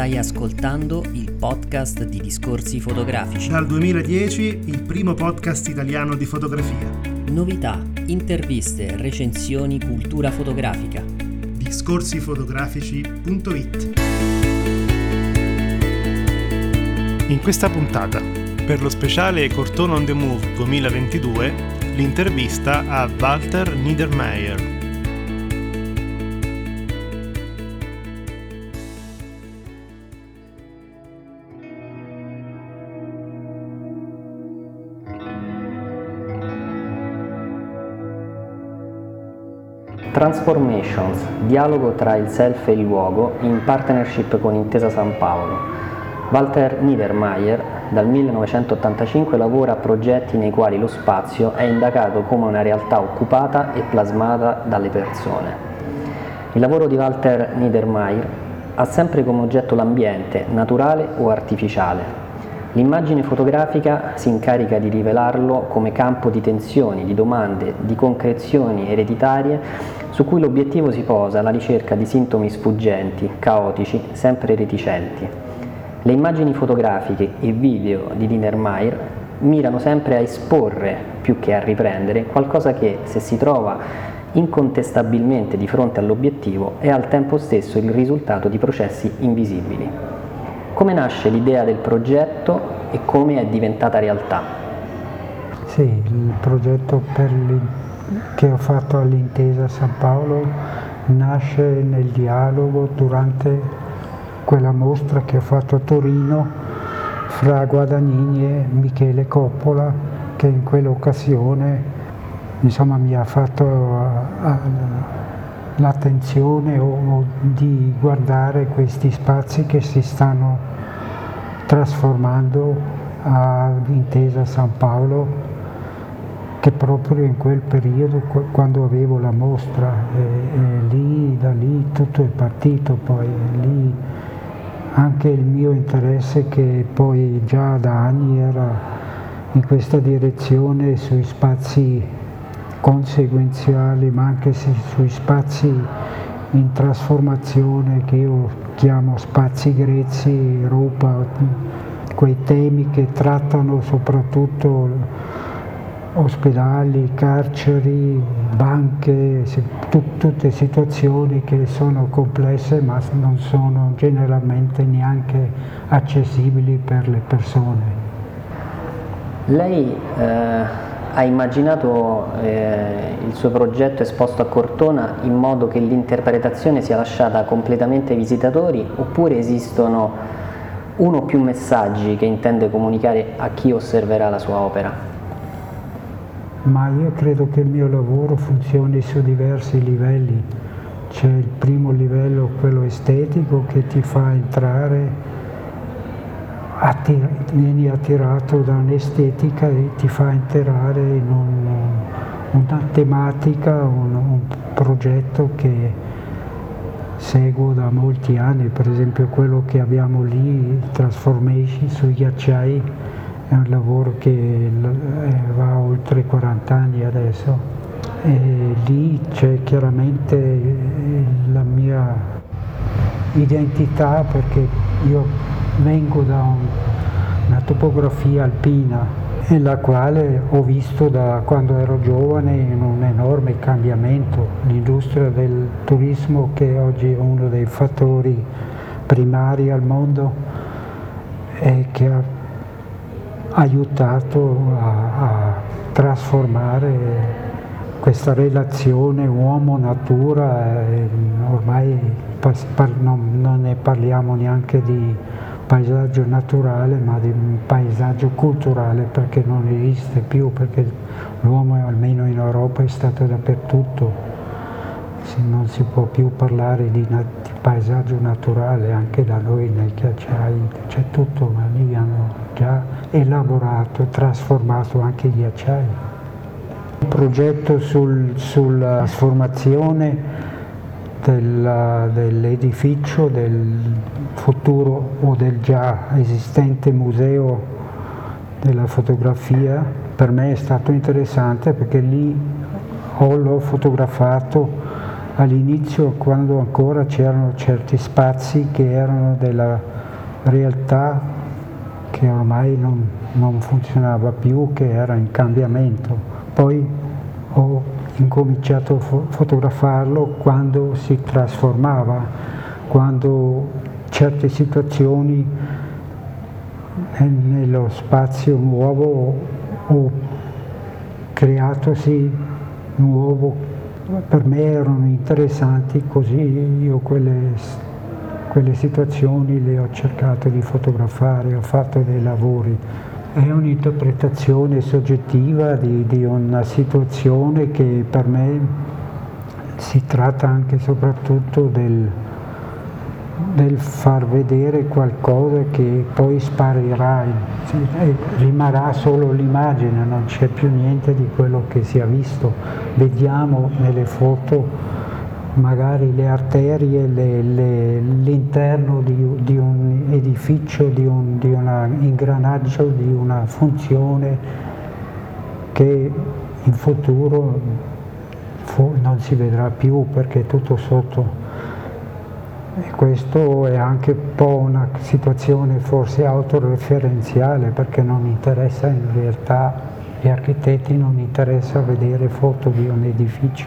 Stai ascoltando il podcast di Discorsi Fotografici. Dal 2010 il primo podcast italiano di fotografia. Novità, interviste, recensioni, cultura fotografica. Discorsifotografici.it In questa puntata, per lo speciale Cortona on the Move 2022, l'intervista a Walter Niedermeyer. Transformations, dialogo tra il self e il luogo in partnership con Intesa San Paolo. Walter Niedermayer dal 1985 lavora a progetti nei quali lo spazio è indagato come una realtà occupata e plasmata dalle persone. Il lavoro di Walter Niedermayer ha sempre come oggetto l'ambiente, naturale o artificiale, L'immagine fotografica si incarica di rivelarlo come campo di tensioni, di domande, di concrezioni ereditarie su cui l'obiettivo si posa alla ricerca di sintomi sfuggenti, caotici, sempre reticenti. Le immagini fotografiche e video di Wienermeier mirano sempre a esporre più che a riprendere qualcosa che, se si trova incontestabilmente di fronte all'obiettivo, è al tempo stesso il risultato di processi invisibili. Come nasce l'idea del progetto e come è diventata realtà? Sì, il progetto che ho fatto all'Intesa San Paolo nasce nel dialogo durante quella mostra che ho fatto a Torino fra Guadagnini e Michele Coppola che in quell'occasione insomma, mi ha fatto l'attenzione o, o di guardare questi spazi che si stanno trasformando a Intesa San Paolo che proprio in quel periodo quando avevo la mostra e, e lì da lì tutto è partito poi lì anche il mio interesse che poi già da anni era in questa direzione sui spazi conseguenziali ma anche sui spazi in trasformazione che io chiamo spazi grezzi, Europa, quei temi che trattano soprattutto ospedali, carceri, banche, tutte situazioni che sono complesse ma non sono generalmente neanche accessibili per le persone. Lei eh ha immaginato eh, il suo progetto esposto a Cortona in modo che l'interpretazione sia lasciata completamente ai visitatori oppure esistono uno o più messaggi che intende comunicare a chi osserverà la sua opera? Ma io credo che il mio lavoro funzioni su diversi livelli. C'è il primo livello, quello estetico, che ti fa entrare attir- vieni attirato da un'estetica e ti fa entrare in un, una tematica, un, un progetto che seguo da molti anni, per esempio quello che abbiamo lì, Transformation sui ghiacciai, è un lavoro che eh, va oltre 40 anni adesso. E lì c'è chiaramente la mia identità perché io vengo da un, una topografia alpina nella quale ho visto da quando ero giovane un enorme cambiamento. L'industria del turismo che oggi è uno dei fattori primari al mondo e che ha aiutato a, a trasformare questa relazione uomo-natura, ormai non ne parliamo neanche di paesaggio naturale ma di un paesaggio culturale perché non esiste più, perché l'uomo almeno in Europa è stato dappertutto, non si può più parlare di, di paesaggio naturale, anche da noi nei ghiacciai c'è tutto, ma lì hanno già elaborato, trasformato anche i ghiacciai. Un progetto sul, sulla trasformazione del, dell'edificio, del futuro o del già esistente museo della fotografia, per me è stato interessante perché lì ho, l'ho fotografato all'inizio quando ancora c'erano certi spazi che erano della realtà che ormai non, non funzionava più, che era in cambiamento. Poi ho incominciato a fo- fotografarlo quando si trasformava, quando certe situazioni nello spazio nuovo o creatosi nuovo per me erano interessanti così io quelle, quelle situazioni le ho cercato di fotografare, ho fatto dei lavori. È un'interpretazione soggettiva di, di una situazione che per me si tratta anche e soprattutto del, del far vedere qualcosa che poi sparirà, rimarrà solo l'immagine, non c'è più niente di quello che si è visto. Vediamo nelle foto magari le arterie, le, le, l'interno di, di, un edificio, di un di ingranaggio, di una funzione che in futuro non si vedrà più perché è tutto sotto. E questo è anche un po' una situazione forse autoreferenziale perché non interessa in realtà, gli architetti non interessa vedere foto di un edificio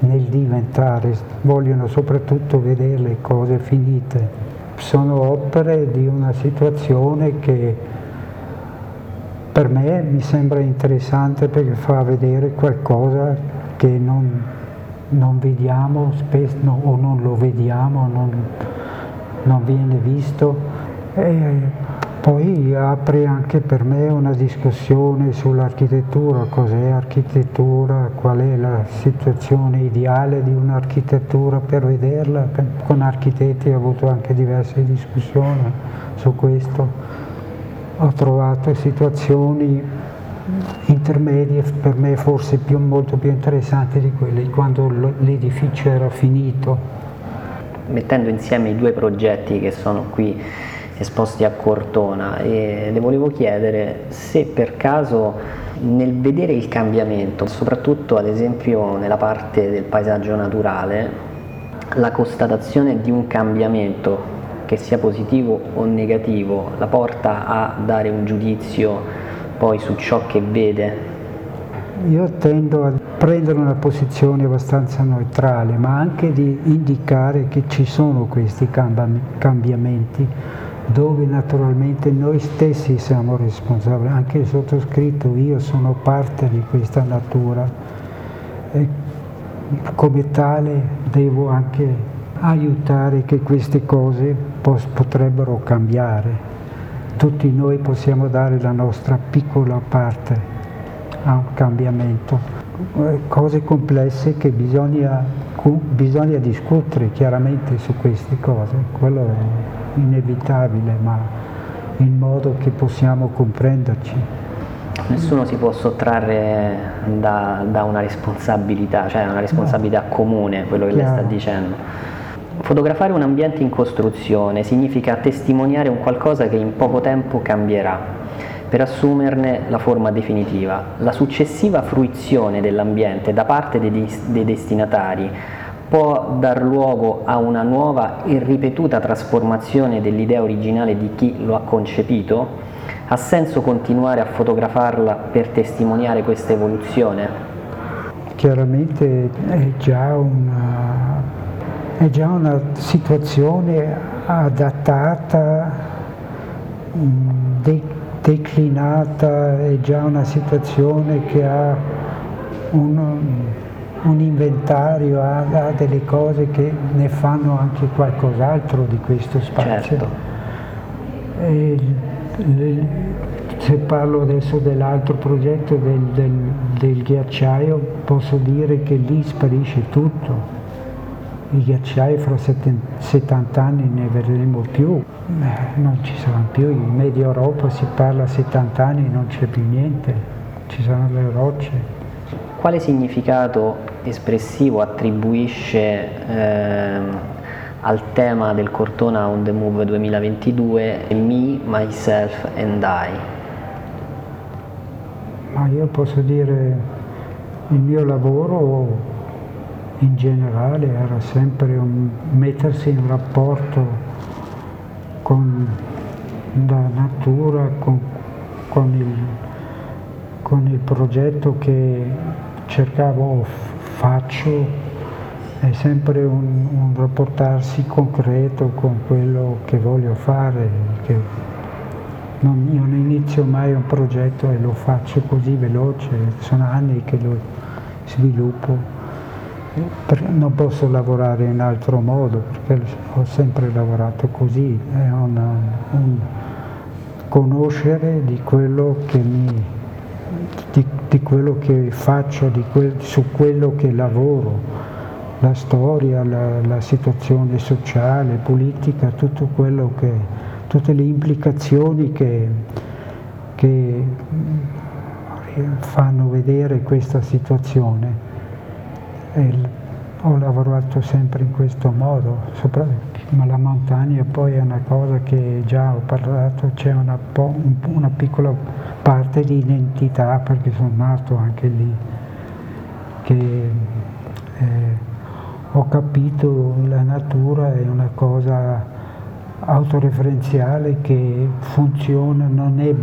nel diventare, vogliono soprattutto vedere le cose finite. Sono opere di una situazione che per me mi sembra interessante perché fa vedere qualcosa che non non vediamo spesso no, o non lo vediamo, non, non viene visto. E poi apre anche per me una discussione sull'architettura, cos'è architettura, qual è la situazione ideale di un'architettura per vederla. Con architetti ho avuto anche diverse discussioni su questo. Ho trovato situazioni intermedie per me forse più, molto più interessanti di quelle quando l'edificio era finito. Mettendo insieme i due progetti che sono qui esposti a Cortona e le volevo chiedere se per caso nel vedere il cambiamento, soprattutto ad esempio nella parte del paesaggio naturale, la constatazione di un cambiamento che sia positivo o negativo la porta a dare un giudizio poi su ciò che vede? Io tendo a prendere una posizione abbastanza neutrale, ma anche di indicare che ci sono questi cambiamenti dove naturalmente noi stessi siamo responsabili, anche il sottoscritto, io sono parte di questa natura. E come tale devo anche aiutare che queste cose potrebbero cambiare. Tutti noi possiamo dare la nostra piccola parte a un cambiamento. Cose complesse che bisogna, bisogna discutere chiaramente su queste cose, quello è inevitabile, ma in modo che possiamo comprenderci. Nessuno si può sottrarre da, da una responsabilità, cioè una responsabilità comune, quello che Chiaro. lei sta dicendo. Fotografare un ambiente in costruzione significa testimoniare un qualcosa che in poco tempo cambierà, per assumerne la forma definitiva. La successiva fruizione dell'ambiente da parte dei, dei destinatari può dar luogo a una nuova e ripetuta trasformazione dell'idea originale di chi lo ha concepito? Ha senso continuare a fotografarla per testimoniare questa evoluzione? Chiaramente è già una è già una situazione adattata, mm, de- declinata, è già una situazione che ha un, un inventario, ha, ha, delle cose che ne fanno anche qualcos'altro di questo spazio. Certo. E, le, se parlo adesso dell'altro progetto del, del, del ghiacciaio, posso dire che lì sparisce tutto i ghiacciai fra 70 anni ne vedremo più, eh, non ci saranno più, in Media Europa si parla 70 anni non c'è più niente, ci saranno le rocce. Quale significato espressivo attribuisce eh, al tema del Cortona on the Move 2022 Me, Myself and I? Ma io posso dire il mio lavoro in generale era sempre un mettersi in rapporto con la natura, con, con, il, con il progetto che cercavo, faccio, è sempre un, un, rapportarsi concreto con quello che voglio fare. Che non, io non inizio mai un progetto e lo faccio così veloce, sono anni che lo sviluppo. Non posso lavorare in altro modo perché ho sempre lavorato così, è una, un conoscere di quello che mi di, di, quello che faccio, quel, su quello che lavoro la storia, la, la situazione sociale, politica, tutto quello che, tutte le implicazioni che, che fanno vedere questa situazione. Ho lavorato sempre in questo modo, ma la montagna poi è una cosa che già ho parlato, c'è una, una piccola parte di identità perché sono nato anche lì, che eh, ho capito la natura è una cosa autoreferenziale che funziona, non è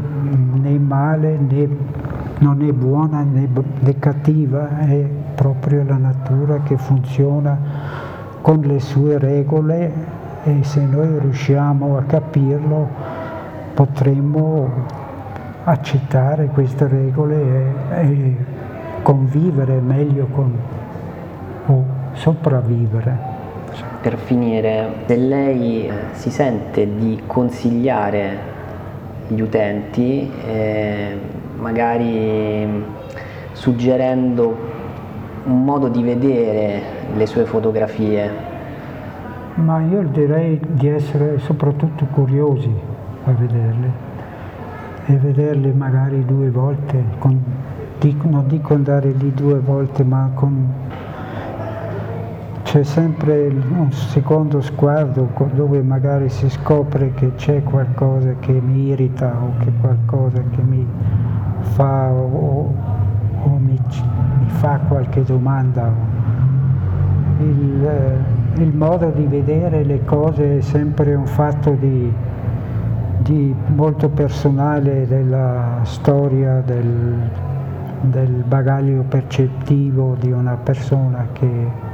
né male né non è buona né, né cattiva, è proprio la natura che funziona con le sue regole e se noi riusciamo a capirlo potremmo accettare queste regole e, e convivere meglio con, o sopravvivere. Per finire, se lei eh, si sente di consigliare gli utenti, eh, magari suggerendo un modo di vedere le sue fotografie? Ma io direi di essere soprattutto curiosi a vederle e vederle magari due volte, con, non dico andare lì due volte, ma con c'è sempre un secondo sguardo dove magari si scopre che c'è qualcosa che mi irrita o che qualcosa che mi fa o, o mi, mi, fa qualche domanda. Il, eh, il, modo di vedere le cose è sempre un fatto di, di molto personale della storia, del, del bagaglio percettivo di una persona che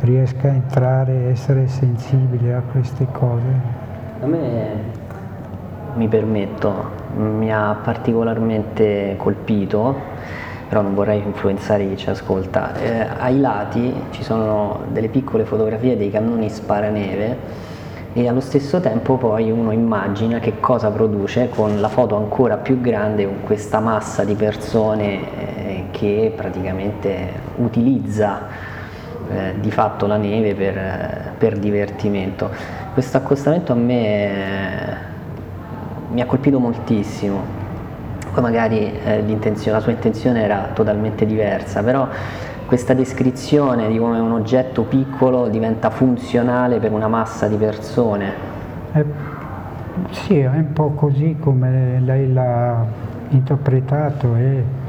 riesca a entrare e essere sensibile a queste cose. A me, mi permetto, mi ha particolarmente colpito, però non vorrei influenzare chi ci ascolta. Eh, ai lati ci sono delle piccole fotografie dei cannoni sparaneve e allo stesso tempo poi uno immagina che cosa produce con la foto ancora più grande, con questa massa di persone eh, che praticamente utilizza eh, di fatto la neve per, per divertimento. Questo accostamento a me eh, mi ha colpito moltissimo. Poi magari eh, la sua intenzione era totalmente diversa, però questa descrizione di come un oggetto piccolo diventa funzionale per una massa di persone. Eh, sì, è un po' così come lei l'ha interpretato. Eh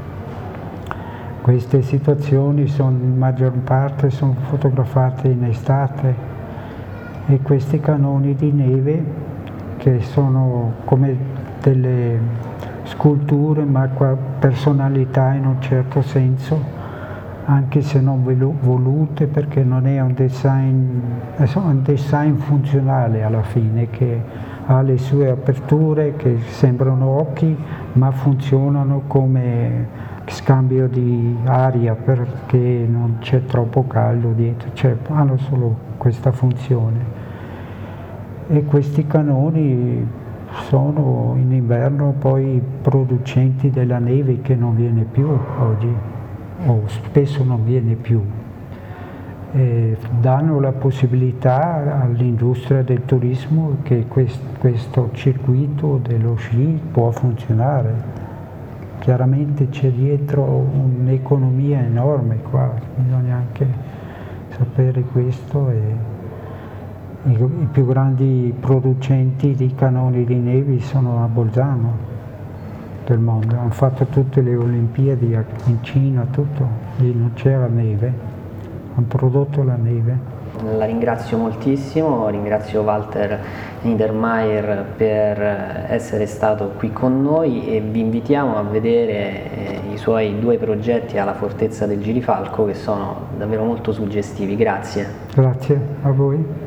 queste situazioni sono, in maggior parte sono fotografate in estate e questi canoni di neve che sono come delle sculture ma personalità in un certo senso anche se non volute perché non è un design, è un design funzionale alla fine che ha le sue aperture che sembrano occhi ma funzionano come scambio di aria perché non c'è troppo caldo dietro, cioè hanno solo questa funzione. E questi canoni sono in inverno poi producenti della neve che non viene più oggi, o spesso non viene più. E danno la possibilità all'industria del turismo che questo circuito dello sci può funzionare chiaramente c'è dietro un'economia enorme qua, bisogna anche sapere questo e i, più grandi producenti di canoni di neve sono a Bolzano del mondo, hanno fatto tutte le Olimpiadi in Cina, tutto, lì non c'era neve, hanno prodotto la neve. La ringrazio moltissimo, ringrazio Walter Niedermayer per essere stato qui con noi e vi invitiamo a vedere eh, i suoi due progetti alla Fortezza del Girifalco che sono davvero molto suggestivi. Grazie. Grazie a voi.